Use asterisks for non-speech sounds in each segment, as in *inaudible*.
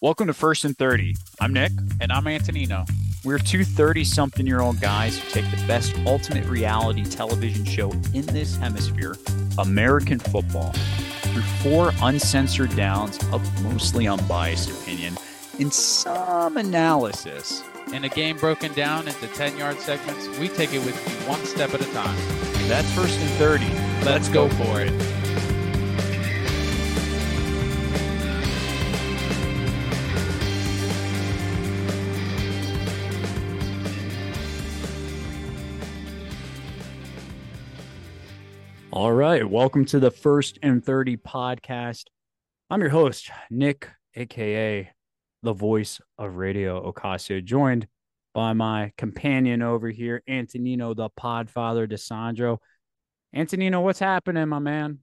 Welcome to First and 30. I'm Nick. And I'm Antonino. We're two 30 something year old guys who take the best ultimate reality television show in this hemisphere, American football, through four uncensored downs of mostly unbiased opinion and some analysis. In a game broken down into 10 yard segments, we take it with you one step at a time. That's First and 30. Let's, Let's go, go for it. it. All right. Welcome to the First and 30 podcast. I'm your host, Nick, aka the voice of Radio Ocasio, joined by my companion over here, Antonino, the podfather, DeSandro. Antonino, what's happening, my man?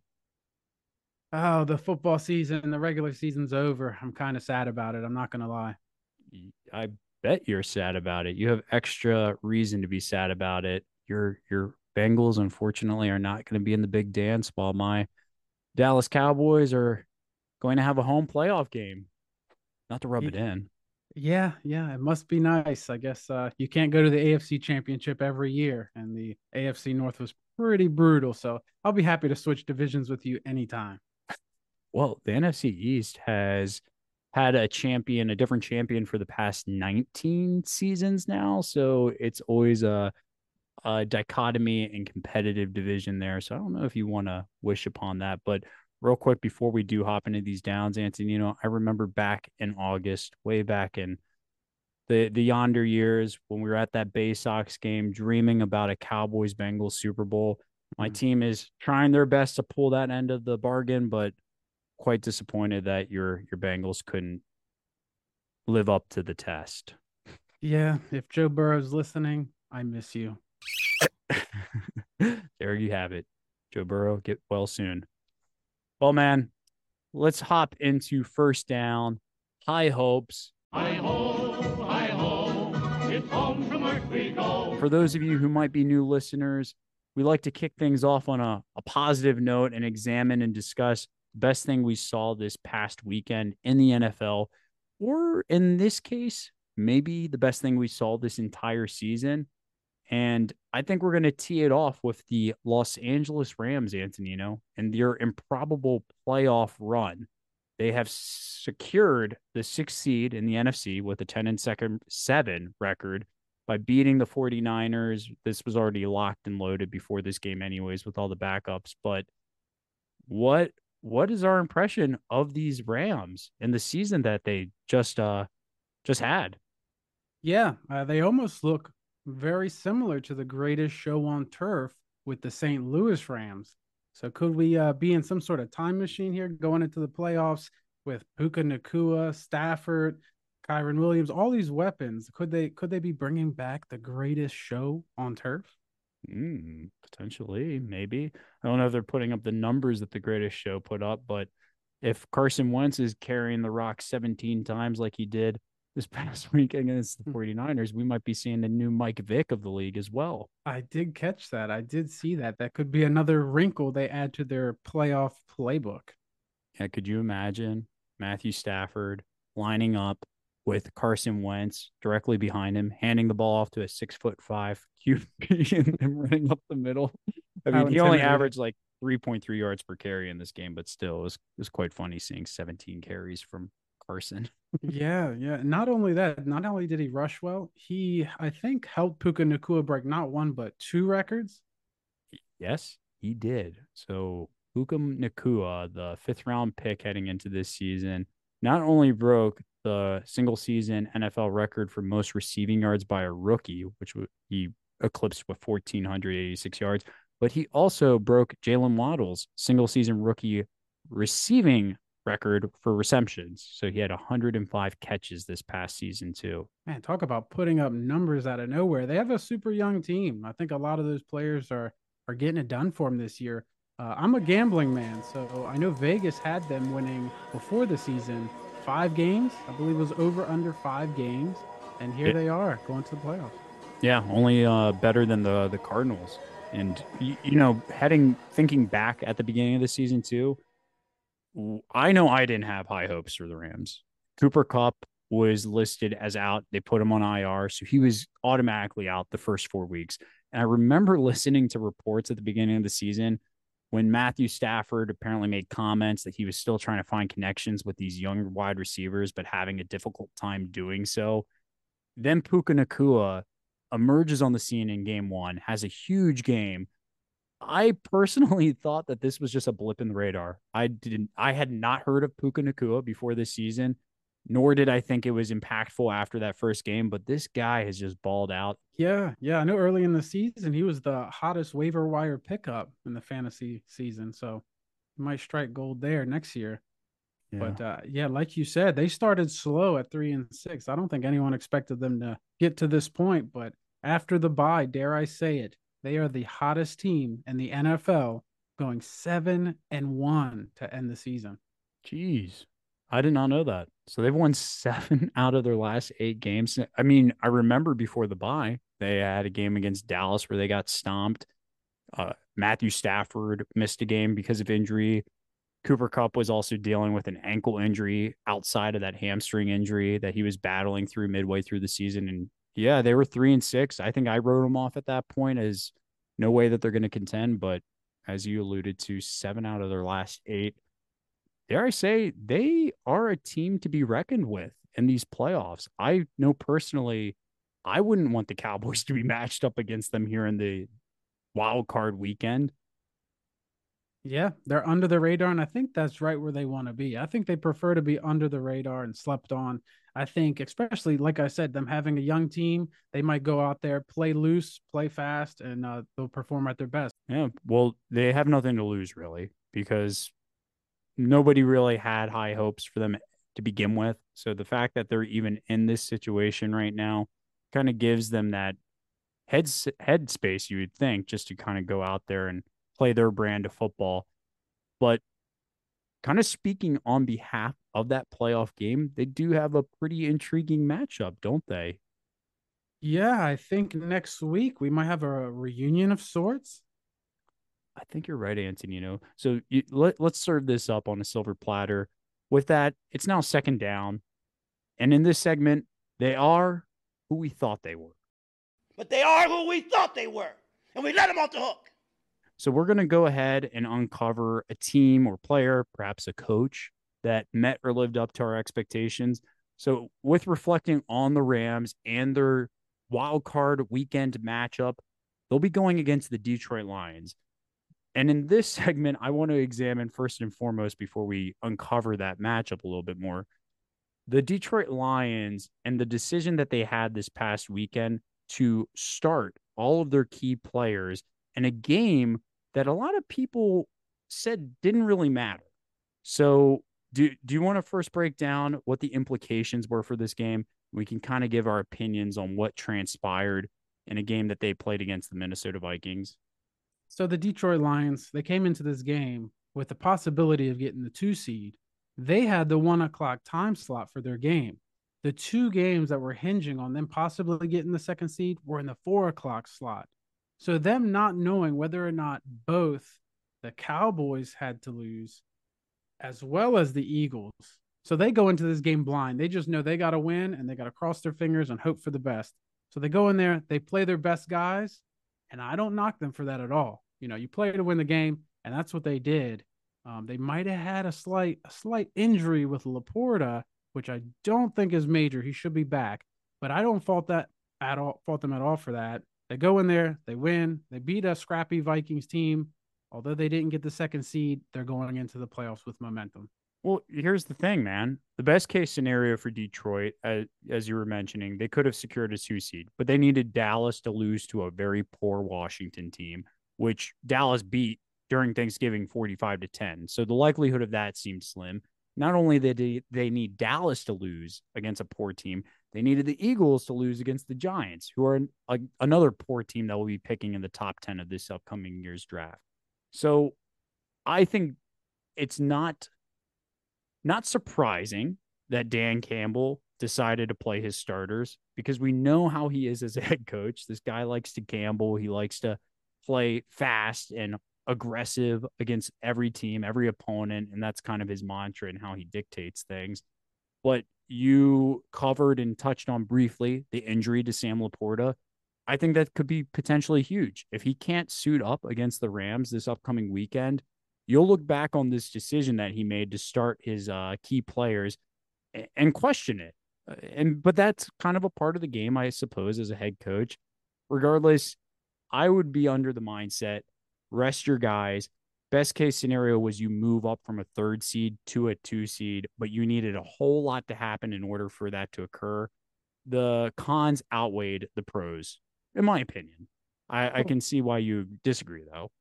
Oh, the football season, the regular season's over. I'm kind of sad about it. I'm not going to lie. I bet you're sad about it. You have extra reason to be sad about it. You're you're Bengals, unfortunately, are not going to be in the big dance while my Dallas Cowboys are going to have a home playoff game. Not to rub yeah. it in. Yeah, yeah, it must be nice. I guess uh, you can't go to the AFC Championship every year, and the AFC North was pretty brutal. So I'll be happy to switch divisions with you anytime. Well, the NFC East has had a champion, a different champion for the past 19 seasons now. So it's always a uh, dichotomy and competitive division there. So I don't know if you want to wish upon that. But real quick, before we do hop into these downs, know, I remember back in August, way back in the the yonder years when we were at that Bay Sox game, dreaming about a Cowboys Bengals Super Bowl. My mm-hmm. team is trying their best to pull that end of the bargain, but quite disappointed that your your Bengals couldn't live up to the test. Yeah, if Joe Burrow's listening, I miss you. *laughs* there you have it. Joe Burrow, get well soon. Well, man, let's hop into first down. High hopes. High hope, high hope. It's home from work we go. For those of you who might be new listeners, we like to kick things off on a, a positive note and examine and discuss the best thing we saw this past weekend in the NFL, or in this case, maybe the best thing we saw this entire season. And I think we're going to tee it off with the Los Angeles Rams, Antonino, and their improbable playoff run. They have secured the sixth seed in the NFC with a 10 and second seven record by beating the 49ers. This was already locked and loaded before this game, anyways, with all the backups. But what what is our impression of these Rams in the season that they just uh just had? Yeah, uh, they almost look very similar to the greatest show on turf with the St. Louis Rams. So could we uh, be in some sort of time machine here going into the playoffs with Puka Nacua, Stafford, Kyren Williams, all these weapons? Could they could they be bringing back the greatest show on turf? Mm, potentially, maybe. I don't know if they're putting up the numbers that the greatest show put up, but if Carson Wentz is carrying the rock 17 times like he did this *laughs* past week against the 49ers, hmm. we might be seeing the new Mike Vick of the league as well. I did catch that. I did see that. That could be another wrinkle they add to their playoff playbook. Yeah, could you imagine Matthew Stafford lining up with Carson Wentz directly behind him, handing the ball off to a six foot five *laughs* QB and running up the middle? I mean, he only averaged like 3.3 yards per carry in this game, but still, it was, it was quite funny seeing 17 carries from Carson. yeah, yeah. Not only that, not only did he rush well, he I think helped Puka Nacua break not one but two records. Yes, he did. So Puka Nacua, the fifth round pick heading into this season, not only broke the single season NFL record for most receiving yards by a rookie, which he eclipsed with 1,486 yards, but he also broke Jaylen Waddle's single season rookie receiving record for receptions. So he had 105 catches this past season too. Man, talk about putting up numbers out of nowhere. They have a super young team. I think a lot of those players are are getting it done for them this year. Uh, I'm a gambling man, so I know Vegas had them winning before the season five games. I believe it was over under five games, and here it, they are going to the playoffs. Yeah, only uh, better than the the Cardinals. And you, you know, heading thinking back at the beginning of the season too, I know I didn't have high hopes for the Rams. Cooper Kupp was listed as out. They put him on IR. So he was automatically out the first four weeks. And I remember *laughs* listening to reports at the beginning of the season when Matthew Stafford apparently made comments that he was still trying to find connections with these young wide receivers, but having a difficult time doing so. Then Puka Nacua emerges on the scene in game one, has a huge game. I personally *laughs* thought that this was just a blip in the radar. I didn't I had not heard of Puka Nacua before this season nor did I think it was impactful after that first game. But this guy has just balled out. Yeah, yeah. I know early in the season he was the hottest waiver wire pickup in the fantasy season, so he might strike gold there next year. Yeah. But uh, yeah, like you said, they started slow at three and six. I don't think anyone expected them to get to this point, but after the bye, dare I say it, they are the hottest team in the NFL, going seven and one to end the season. Jeez. I did not know that. So they've won seven *laughs* out of their last eight games. I mean, I remember before the bye, they had a game against Dallas where they got stomped. Uh, Matthew Stafford missed a game because of injury. Cooper Kupp was also dealing with an ankle injury outside of that hamstring injury that he was battling through midway through the season. And yeah, they were three and six. I think I wrote them off at that point as no way that they're going to contend. But as you alluded to, seven out of their last eight dare I say, they are a team to be reckoned with in these playoffs. I know personally, I wouldn't want the Cowboys *laughs* to be matched up against them here in the wild card weekend. Yeah, they're under the radar, and I think that's right where they want to be. I think they prefer to be under the radar and slept on. I think, especially like I said, them having a young team, they might go out there, play loose, play fast, and uh, they'll perform at their best. Yeah, well, they have nothing to lose really because nobody really had high hopes for them to begin with. So the fact that they're even in this situation right now kind of gives them that head head space you would think just to kind of go out there and play their brand of football. But kind of speaking on behalf of that playoff game, they do have a pretty intriguing matchup, don't they? Yeah, I think next week we might have a reunion of sorts. I think you're right, Anthony. You know, so you, let, let's serve this up on a silver platter. With that, it's now second down. And in this segment, they are who we thought they were. But they are who we thought they were. And we let them off the hook. So we're going to go ahead and uncover a team or player, perhaps a coach that met or lived up to our expectations. So, with reflecting on the Rams and their wild card weekend matchup, they'll be going against the Detroit Lions. And in this *laughs* segment, I want to examine first and foremost before we uncover that matchup a little bit more the Detroit Lions and the decision that they had this past weekend to start all of their key players in a game that a lot of people said didn't really matter. So, do, do you want to first break down what the implications were for this game? We can kind of give our opinions on what transpired in a game that they played against the Minnesota Vikings. So the Detroit Lions, they came into this game with the possibility of getting the two seed. They had the one o'clock time slot for their game. The two games that were hinging on them possibly getting the second seed were in the four o'clock slot. So them not knowing whether or not both the Cowboys had to lose as well as the Eagles. So they go into this game blind. They just know they got to win and they got to cross their fingers and hope for the best. So they go in there, they play their best guys, and I don't knock them for that at all. You know, you play to win the game, and that's what they did. Um, they might have had a slight a slight injury with LaPorta, which I don't think is major. He should be back, but I don't fault that at all. Fault them at all for that. They go in there, they win, they beat a scrappy Vikings team. Although they didn't get the second seed, they're going into the playoffs with momentum. Well, here's the thing, man. The best case scenario for Detroit, as, as you were mentioning, they could have secured a two seed, but they needed Dallas to lose to a very poor Washington team which Dallas beat during Thanksgiving 45 to 10. So the likelihood of that seemed slim. Not only did they need Dallas to lose against a poor team, they needed the Eagles to lose against the Giants, who are a, another poor team that will be picking in the top 10 of this upcoming year's draft. So I think it's not not surprising that Dan Campbell decided to play his starters because we know how he is as a head coach. This guy likes to gamble. He likes to play fast and aggressive against every team, every opponent, and that's kind of his mantra and how he dictates things. But you covered and touched on briefly the injury to Sam LaPorta. I think that could be potentially huge. If he can't suit up against the Rams this upcoming weekend, you'll look back on this decision that he made to start his uh, key players and question it. Uh, and but that's kind of a part of the game, I suppose, as a head coach. Regardless, I would be under the mindset rest your guys. Best case scenario was you move up from a third seed to a two seed, but you needed a whole lot to happen in order for that to occur. The cons outweighed the pros, in my opinion. I, I oh. can see why you disagree, though.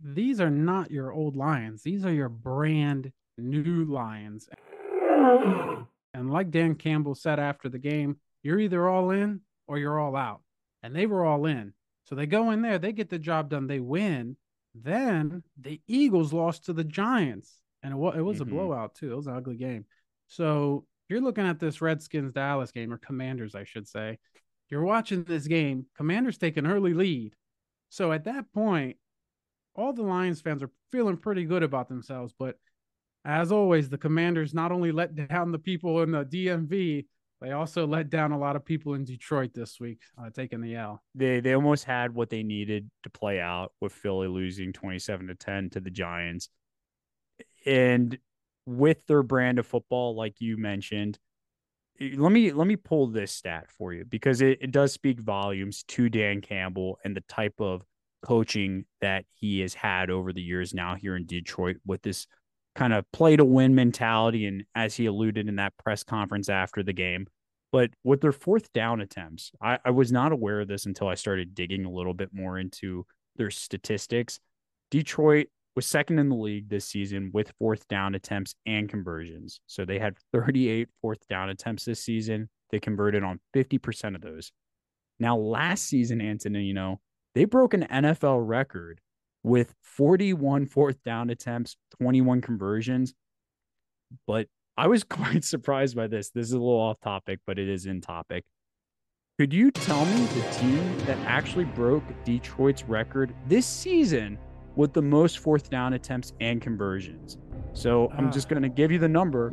These are not your old Lions. These are your brand new Lions. And like Dan Campbell said after the game, you're either all in or you're all out. And they were all in. So they go in there, they get the job done, they win. Then the Eagles lost to the Giants. And it was, it was mm-hmm. a blowout, too. It was an ugly game. So you're looking at this Redskins Dallas game, or Commanders, I should say. You're watching this game. Commanders take an early lead. So at that point, all the Lions fans are feeling pretty good about themselves. But as always, the Commanders not only let down the people in the DMV, they also let down a lot of people in Detroit this week, uh, taking the L. They they almost had what they needed to play out with Philly losing twenty seven to ten to the Giants, and with their brand of football, like you mentioned. Let me let me pull this stat for you because it, it does speak volumes to Dan Campbell and the type of coaching that he has had over the years now here in Detroit with this kind of play to win mentality. And as he alluded in that press conference after the game, but with their fourth down attempts, I, I was not aware of this until I started digging a little bit more into their statistics. Detroit was second in the league this season with fourth down attempts and conversions. So they had 38 fourth down attempts this season. They converted on 50% of those. Now, last season, know, they broke an NFL record with 41 fourth down attempts, 21 conversions. But I was *laughs* quite surprised by this. This is a little off topic, but it is in topic. Could you tell me the team that actually broke Detroit's record this season with the most fourth down attempts and conversions? So I'm just ah. going to give you the number.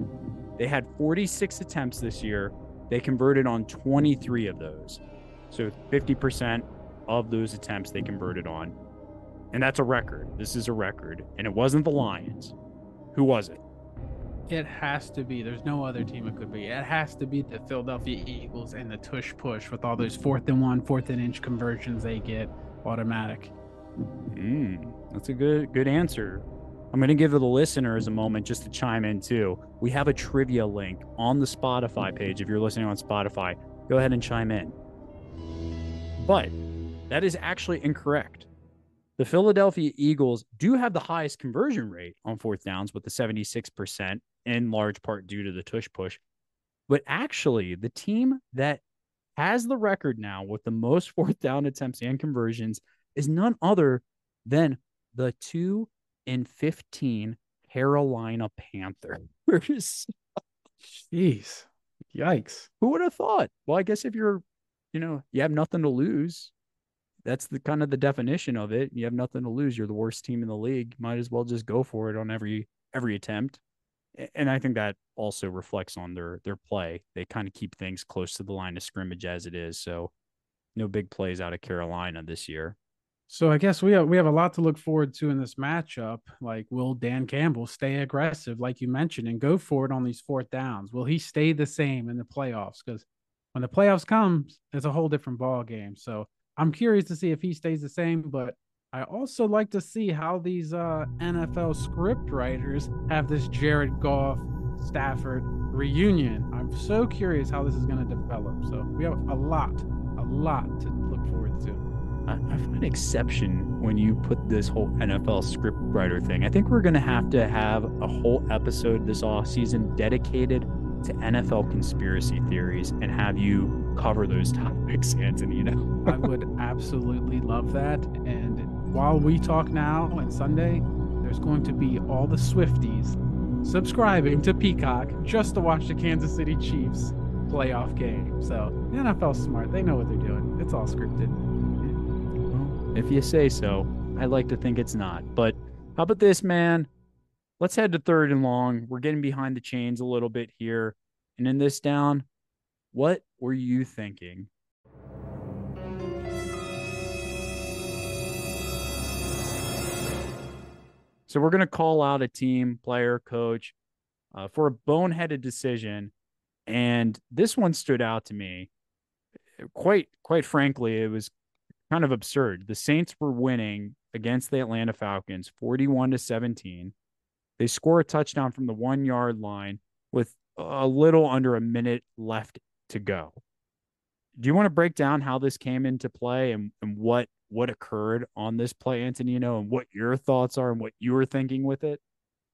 They had 46 attempts this year. They converted on 23 of those. So 50% of those attempts they converted on. And that's a record. This is a record. And it wasn't the Lions. Who was it? It has to be. There's no other team it could be. It has to be the Philadelphia Eagles and the tush push with all those fourth and one, fourth and inch conversions they get automatic. Mm, that's a good good answer. I'm going to give the listeners a moment just to chime in too. We have a trivia link on the Spotify page. If you're listening on Spotify, go ahead and chime in. But that is actually incorrect. The Philadelphia Eagles do have the highest conversion rate on fourth downs with the 76%, in large part due to the tush push. But actually, the team that has the record now with the most *laughs* fourth down attempts and conversions is none other than the 2 in 15 Carolina Panthers. *laughs* Jeez. Yikes. Who would have thought? Well, I guess if you're, you know, you have nothing to lose, that's the kind of the definition of it. You have nothing to lose. You're the worst team in the league. Might as well just go for it on every every attempt. And I think that also reflects on their their play. They kind of keep things close to the line of scrimmage as it is. So no big plays out of Carolina this year. So I guess we have we have a lot to look forward to in this matchup. Like, will Dan Campbell stay aggressive, like you mentioned, and go for it on these fourth downs? Will he stay the same in the playoffs? Because when the playoffs comes, it's a whole different ball game. So I'm curious to see if he stays the same, but I also like to see how these uh, NFL script writers have this Jared Goff Stafford reunion. I'm so curious how this is going to develop. So we have a lot, a lot to look forward to. I, I find exception when you put this whole NFL script writer thing. I think we're going to have to have a whole episode this off season dedicated to NFL conspiracy theories and have you cover those topics, Anthony. You *laughs* I would absolutely love that. And while we talk now and Sunday, there's going to be all the Swifties subscribing to Peacock just to watch the Kansas City Chiefs playoff game. So the NFL's smart; they know what they're doing. It's all scripted. If you say so, I like to think it's not. But how about this, man? Let's head to third and long. We're getting behind the chains a little bit here. And in this down, what were you thinking? So we're going to call out a team, player, coach uh, for a boneheaded decision. And this one stood out to me. Quite, quite frankly, it was kind of absurd. The Saints were winning against the Atlanta Falcons 41 to 17. They score a touchdown from the one yard line with a little under a minute left to go. Do you want to break down how this came into play and, and what what occurred on this play, Antonino, and what your thoughts are and what you were thinking with it?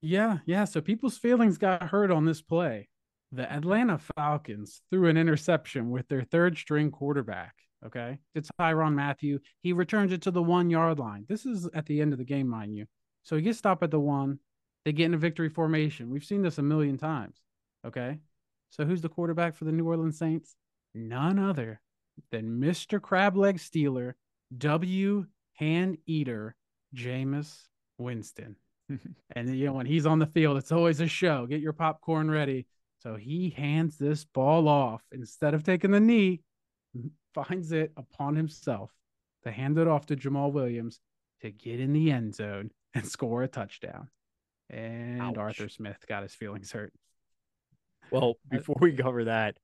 Yeah, yeah. So people's feelings got hurt on this play. The Atlanta Falcons threw an interception with their third string quarterback. Okay. It's Tyrann Mathieu. He returns it to the one yard line. This is at the end of the game, mind you. So he gets stopped at the one. They get in a victory formation. We've seen this a million times. Okay. So who's the quarterback for the New Orleans Saints? None other than Mr. Crab Leg Stealer, W hand eater, Jameis Winston. *laughs* and you know, when he's on the field, it's always a show. Get your popcorn ready. So he hands this ball off instead of taking the knee, *laughs* finds it upon himself to hand it off to Jamaal Williams to get in the end zone and score a touchdown. And Ouch. Arthur Smith got his feelings hurt. Well, *laughs* before we cover that,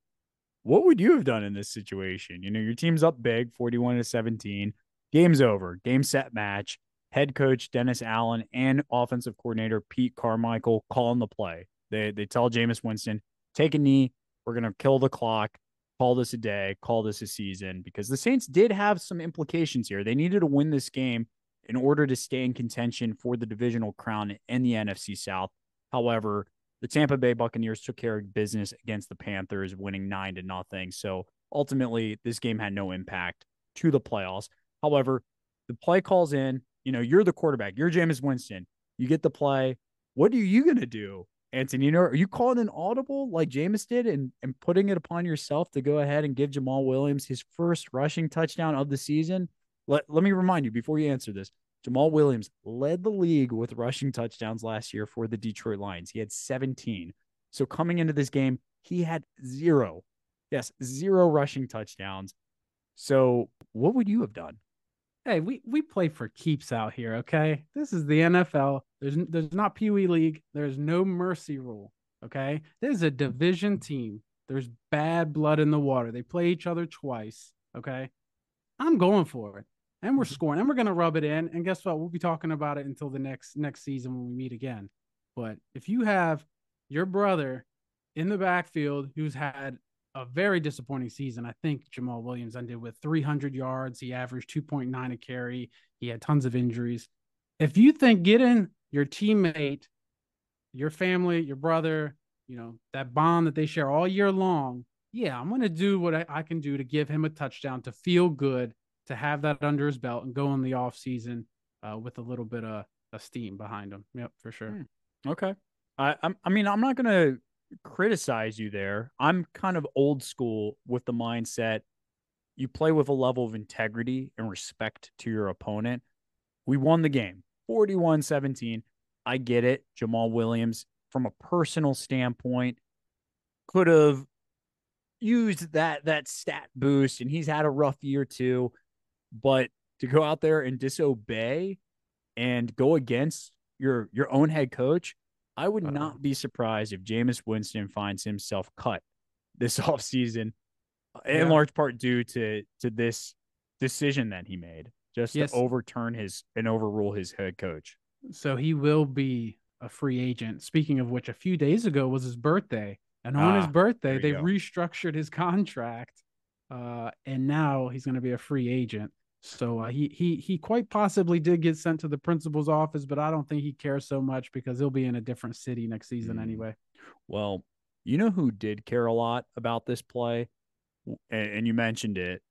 what would you have done in this situation? You know, your team's up big, 41 to 17. Game's over. Game set match. Head coach Dennis Allen and offensive coordinator Pete Carmichael calling the play. They they tell Jameis Winston, take a knee. We're gonna kill the clock. Call this a day. Call this a season because the Saints did have some implications here. They needed to win this game in order to stay in contention for the divisional crown in the NFC South. However, the Tampa Bay Buccaneers took care of business against the Panthers, winning nine to nothing. So ultimately, this game had no impact to the playoffs. However, the play calls in. You know, you're the quarterback. You're Jameis Winston. You get the play. What are you gonna do, know, are you calling an audible like Jameis did and and putting it upon yourself to go ahead and give Jamaal Williams his first rushing touchdown of the season? Let Let me remind you before you answer this. Jamaal Williams led the league with rushing touchdowns last year for the Detroit Lions. He had 17. So coming into this game, he had zero. Yes, zero rushing touchdowns. So what would you have done? Hey, we we play for keeps out here, okay? This is the NFL. There's there's not Pee Wee League. There's no mercy rule, okay? This is a division team. There's bad blood in the water. They play each other twice, okay? I'm going for it. And we're mm-hmm. scoring and we're going to rub it in. And guess what? We'll be talking about it until the next next season when we meet again. But if you have your brother in the backfield who's had a very disappointing season. I think Jamaal Williams ended with 300 yards. He averaged 2.9 a carry. He had tons of injuries. If you think getting your teammate, your family, your brother, you know, that bond that they share all year long, yeah, I'm going to do what I, I, can do to give him a touchdown to feel good, to have that under his belt and go in the off season uh, with a little bit of, of steam behind him. Yep, for sure. Hmm. Okay. I, I'm, I mean, I'm not to criticize you there. I'm kind of old school with the mindset you play with a level of integrity and respect to your opponent. We won the game 41 17. I get it. Jamaal Williams, from a personal standpoint, could have used that that stat boost and he's had a rough year too but to go out there and disobey and go against your your own head coach I would not be surprised if Jameis Winston finds himself cut this *laughs* offseason, in large part due to to this decision that he made, just Yes. to overturn his and overrule his head coach. So he will be a free agent. Speaking of which, a few days ago was his birthday. And on his Ah, birthday, they go. restructured his *laughs* contract. Uh, and now he's going to be a free agent. So uh, he he he quite possibly did get sent to the principal's office, but I don't think he cares so much because he'll be in a different city next season Mm. anyway. Well, you know who did care a lot about this play, and, and you mentioned it.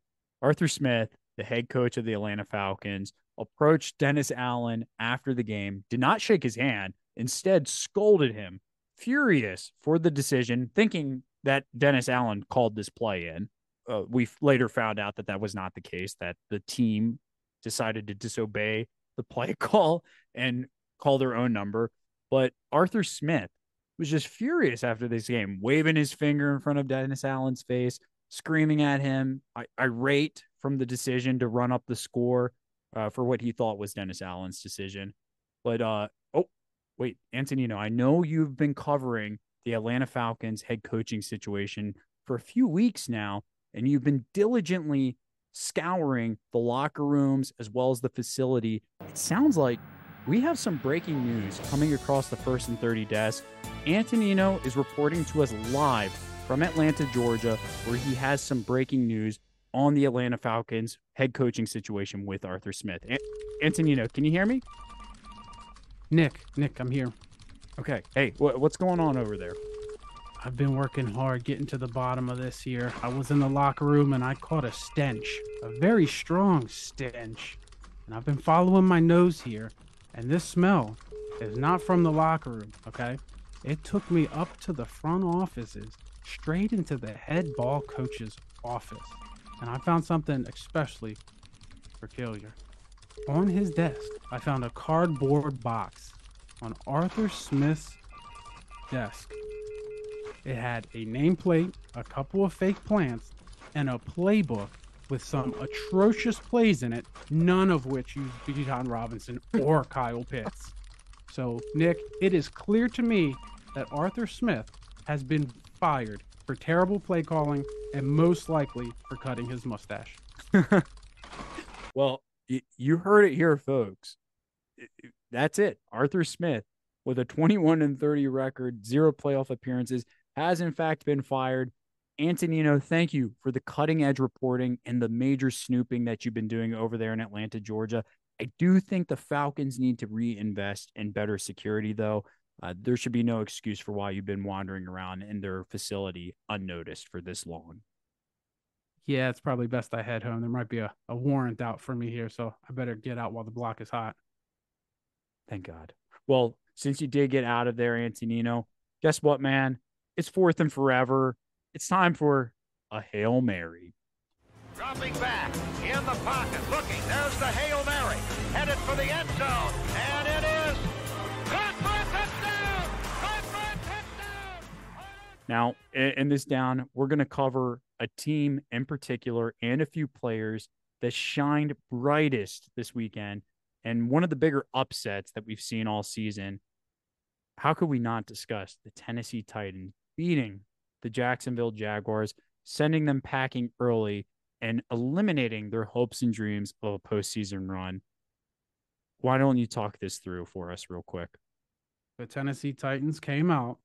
Arthur Smith, the head coach of the Atlanta Falcons, approached Dennis Allen after the game, did not shake his hand, instead scolded him, furious for the decision, thinking that Dennis Allen called this play in. Uh, we later found out that that was not the case, that the team decided to disobey the play *laughs* call and call their own number. But Arthur Smith was just furious after this game, waving his finger in front of Dennis Allen's face, screaming at him, irate from the decision to run up the score uh, for what he thought was Dennis Allen's decision. But uh, oh, wait, Antonino, I know you've been covering the Atlanta Falcons head coaching situation for a few weeks now, and you've been diligently scouring the locker rooms as well as the facility. It sounds like we have some breaking news coming across the first and 30 desk. Antonino is reporting to us live from Atlanta, Georgia, where he has some breaking news on the Atlanta Falcons head coaching situation with Arthur Smith. An- Antonino, can you hear me? Nick, Nick, I'm here. Okay. Hey, wh- what's going on over there? I've been working hard getting to the bottom of this here. I was in the locker room and I caught a stench, a very strong stench. And I've been following my nose here, and this smell is not from the locker room, okay? It took me up to the front offices, straight into the head ball coach's office. And I found something especially peculiar. On his desk, I found a cardboard box on Arthur Smith's desk. It had a nameplate, a couple of fake plants, and a playbook with some atrocious plays in it, none of which used Bijan Robinson or Kyle Pitts. So, Nick, it is clear to me that Arthur Smith has been fired for terrible play calling and most likely for cutting his mustache. *laughs* well, you heard it here, folks. That's it. Arthur Smith, with a 21 and 30 record, zero playoff appearances, has in fact been fired. Antonino, thank you for the cutting edge reporting and the major snooping that you've been doing over there in Atlanta, Georgia. I do think the Falcons need to reinvest in better security, though. Uh, there should be no excuse for why you've been wandering around in their facility unnoticed for this long. Yeah, it's probably best I head home. There might be a, a warrant out for me here, so I better get out while the block is hot. Thank God. Well, since you did get out of there, Antonino, guess what, man? It's fourth and forever. It's time for a Hail Mary. Dropping back in the pocket, looking. There's the Hail Mary. Headed for the end zone. And it is for a touchdown. For a touchdown. Now, in this down, we're going to cover a team in particular and a few players that shined brightest this weekend. And one of the bigger upsets that we've seen all season. How could we not discuss the Tennessee Titans beating the Jacksonville Jaguars, sending them packing early and eliminating their hopes and dreams of a postseason run. Why don't you talk this through for us real quick? The Tennessee Titans came out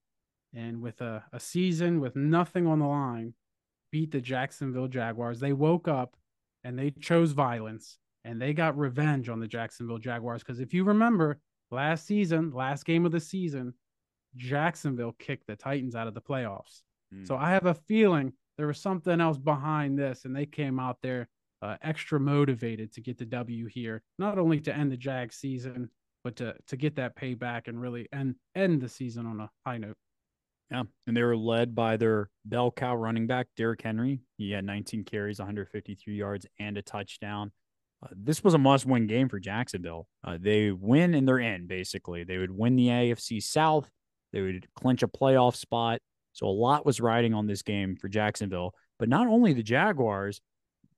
and with a, a season with nothing on the line, beat the Jacksonville Jaguars. They woke up and they chose violence and they got revenge on the Jacksonville Jaguars. Because if you remember last season, last game of the season, Jacksonville kicked the Titans out of the playoffs. Mm. So I have a feeling there was something else behind this, and they came out there uh, extra motivated to get the W here, not only to end the Jag season, but to to get that payback and really end end the season on a high note. Yeah, and they were led by their bell cow running back Derrick Henry. He had 19 carries, 153 yards, and a touchdown. Uh, this was a must-win game for Jacksonville. Uh, they win and they're in. Basically, they would win the AFC South they would clinch a playoff spot. So a lot was riding on this game for Jacksonville. But not only the Jaguars,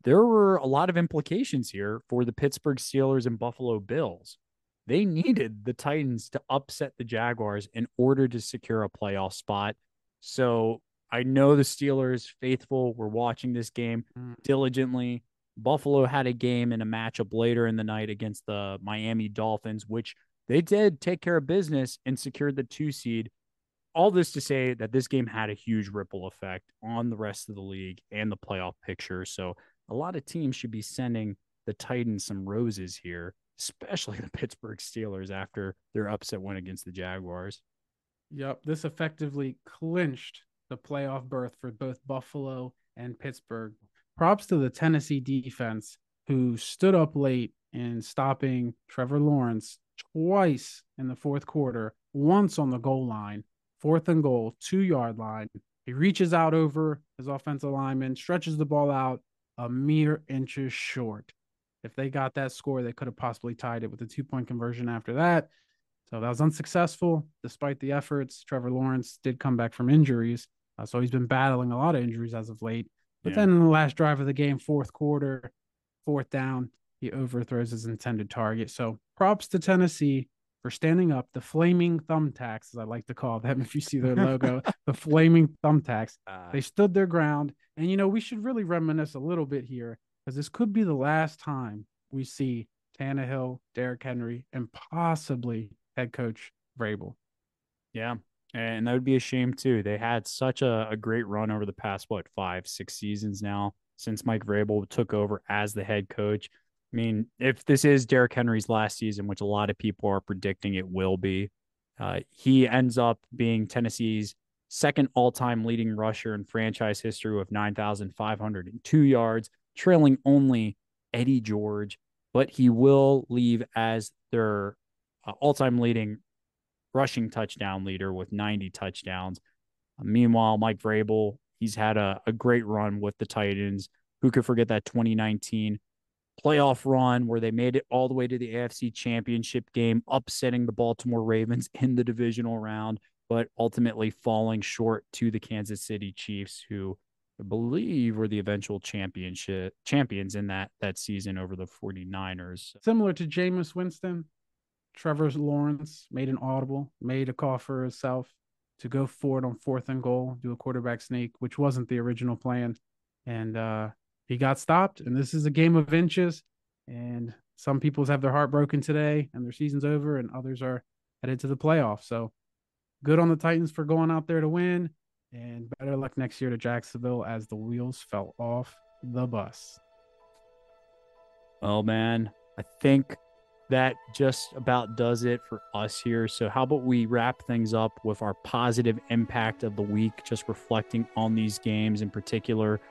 there were a lot of implications here for the Pittsburgh Steelers and Buffalo Bills. They needed the Titans to upset the Jaguars in order to secure a playoff spot. So I know the Steelers faithful were watching this game mm. diligently. Buffalo had a game in a matchup later in the night against the Miami Dolphins, which they did take care of business and secured the two seed. All this to say that this game had a huge ripple effect on the rest of the league and the playoff picture. So a lot of teams should be sending the Titans some roses here, especially *laughs* the Pittsburgh Steelers after their upset win against the Jaguars. Yep, this effectively clinched the playoff berth for both Buffalo and Pittsburgh. Props to the Tennessee defense who stood up late in stopping Trevor Lawrence twice in the fourth quarter, once on the goal line, fourth and goal, two yard line. He reaches out over his offensive lineman, stretches the ball out a mere inches short. If they got that score, they could have possibly tied it with a two point conversion after that. So that was unsuccessful despite the efforts. Trevor Lawrence did come back from injuries. Uh, so he's been battling a lot of injuries as of late. But Yeah. then in the last drive of the game, fourth quarter, fourth down, he overthrows his intended target. So props to Tennessee for standing up. The flaming thumbtacks, as I like to call them, *laughs* if you see their logo, *laughs* the flaming thumbtacks. Uh, They stood their ground. And, you know, we should really reminisce a little bit here because this could be the last time we see Tannehill, Derrick Henry, and possibly head coach Vrabel. Yeah. And that would be a shame too. They had such a, a great run over the past, what, five, six seasons now since Mike Vrabel took over as the head coach. I mean, if this is Derrick Henry's last season, which a lot of people are predicting it will be, uh, he ends up being Tennessee's second all time leading rusher in franchise history with 9,502 yards, trailing only Eddie George, but he will leave as their uh, all time leading rushing touchdown leader with 90 touchdowns. Uh, meanwhile, Mike Vrabel, he's had a, a great run with the Titans. Who could forget that 2019 playoff run where they made it all the way to the AFC championship game, upsetting the Baltimore Ravens *laughs* in the divisional round, but ultimately falling short to the Kansas City Chiefs, who I believe were the eventual championship champions in that that season over the 49ers. Similar to Jameis Winston, Trevor Lawrence made an audible, made a call for himself to go forward on fourth and goal, do a quarterback sneak, which wasn't the original plan. And uh, he got stopped. And this is a game of inches. And some people's have their heart broken today and their season's over, and others are headed to the playoffs. So good on the Titans for going out there to win. And better luck next year to Jacksonville as the wheels fell off the bus. Well, man, I think that just about does it for us here. So, how about we wrap things up with our positive impact of the week, just reflecting on these games in particular?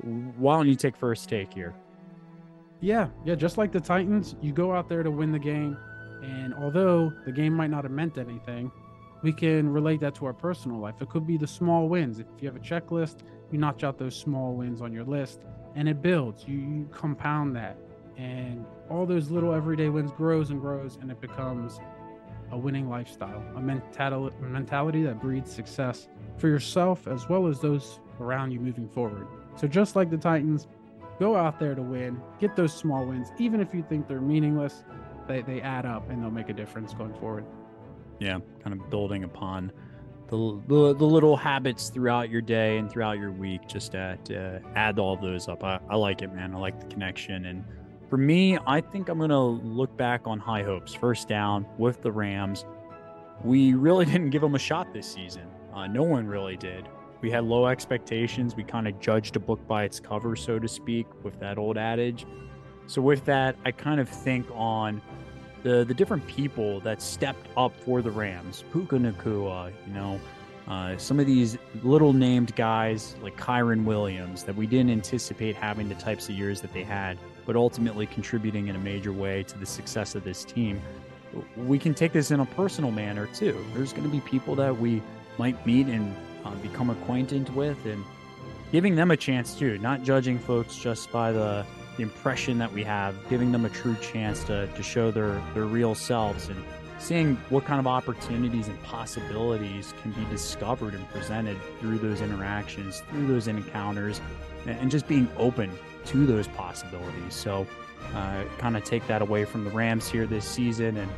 Why don't you take first take here? Yeah, yeah, just like the Titans, you go out there to win the game. And although the game might not have meant anything, we can relate that to our personal life. It could be the small wins. If you have a checklist, you notch out those small wins on your list and it builds. You, you compound that. And all those little everyday wins grows and grows and it becomes a winning lifestyle, a mental- mentality that breeds success for yourself as well as those around you moving forward. So just like the Titans, go out there to win, get those small wins, even if you think they're meaningless, they, they add up and they'll make a difference going forward. Yeah, kind of building upon the, the, the little habits throughout your day and throughout your week, just to, to add all those up. I, I like it, man. I like the connection. And for me, I think I'm going to look back on high hopes. First down with the Rams. We really *laughs* didn't give them a shot this season. Uh, no one really did. We had low expectations. We kind of judged a book by its cover, so to speak, with that old adage. So with that, I kind of think on the the different people that stepped up for the Rams. Puka Nacua, you know, uh, some of these little named guys like Kyren Williams that we didn't anticipate having the types of years that they had, but ultimately contributing in a major way to the success of this team. We can take this in a personal manner too. There's going to be people that we might meet and uh, become acquainted with, and giving them a chance too. Not judging folks just by the the impression that we have, giving them a true chance to, to show their, their real selves and seeing what kind of opportunities and possibilities can be discovered and presented through those interactions, through those encounters, and, just being open to those possibilities. So, uh, kind of take that away from the Rams here this season and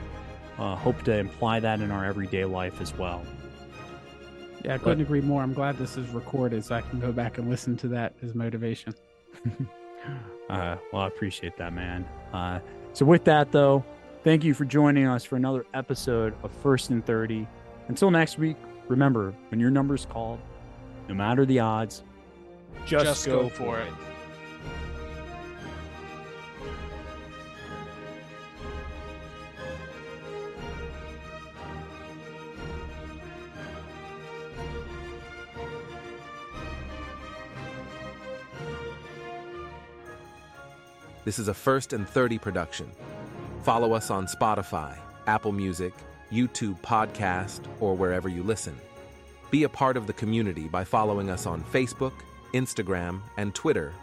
uh, hope to imply that in our everyday life as well. Yeah, I couldn't agree more. I'm glad this is recorded so I can go back and listen to that as motivation. *laughs* Uh, well, I appreciate that, man. Uh, so, with that, though, thank you for joining us for another episode of First and 30. Until next week, remember when your number's called, no matter the odds, just, Just go, go for it. This is a First and 30 production. Follow us on Spotify, Apple Music, YouTube Podcast, or wherever you listen. Be a part of the community by following us on Facebook, Instagram, and Twitter